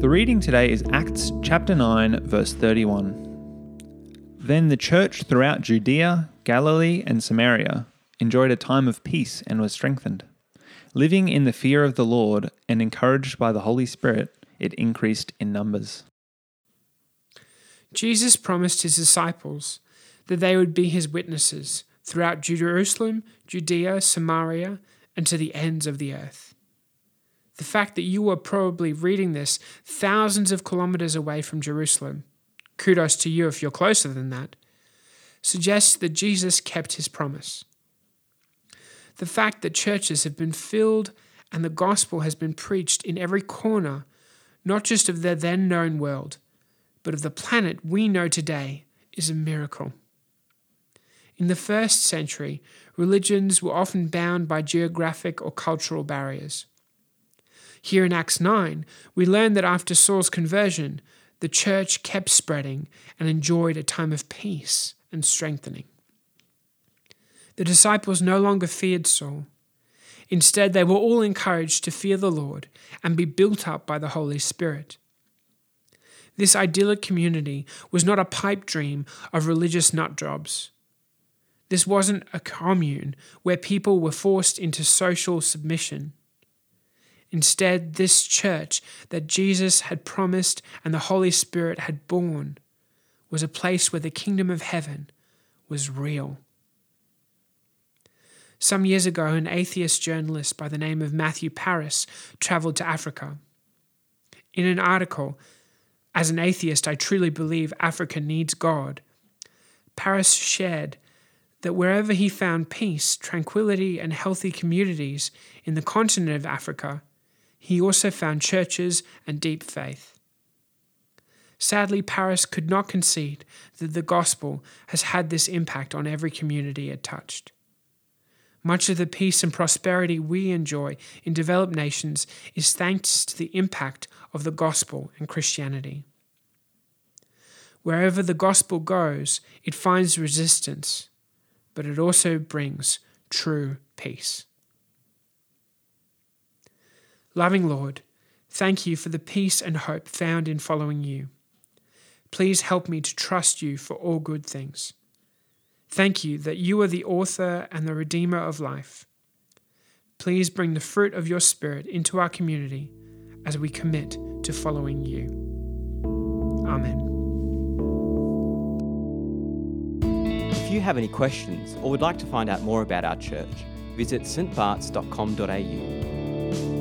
The reading today is Acts chapter 9, verse 31. Then the church throughout Judea, Galilee, and Samaria enjoyed a time of peace and was strengthened. Living in the fear of the Lord and encouraged by the Holy Spirit, it increased in numbers. Jesus promised his disciples that they would be his witnesses throughout Jerusalem, Judea, Samaria, and to the ends of the earth. The fact that you are probably reading this thousands of kilometers away from Jerusalem, kudos to you if you're closer than that, suggests that Jesus kept his promise. The fact that churches have been filled and the gospel has been preached in every corner, not just of the then known world, but of the planet we know today, is a miracle. In the first century, religions were often bound by geographic or cultural barriers. Here in Acts 9, we learn that after Saul's conversion, the church kept spreading and enjoyed a time of peace and strengthening. The disciples no longer feared Saul. Instead, they were all encouraged to fear the Lord and be built up by the Holy Spirit. This idyllic community was not a pipe dream of religious nut jobs. This wasn't a commune where people were forced into social submission. Instead, this church that Jesus had promised and the Holy Spirit had borne was a place where the kingdom of heaven was real. Some years ago, an atheist journalist by the name of Matthew Parris traveled to Africa. In an article, As an atheist, I truly believe Africa needs God, Parris shared that wherever he found peace, tranquility, and healthy communities in the continent of Africa, he also found churches and deep faith. Sadly, Parris could not concede that the gospel has had this impact on every community it touched. Much of the peace and prosperity we enjoy in developed nations is thanks to the impact of the gospel and Christianity. Wherever the gospel goes, it finds resistance but it also brings true peace. Loving Lord, thank you for the peace and hope found in following you. Please help me to trust you for all good things. Thank you that you are the author and the redeemer of life. Please bring the fruit of your Spirit into our community as we commit to following you. Amen. If you have any questions or would like to find out more about our church, visit stbarts.com.au.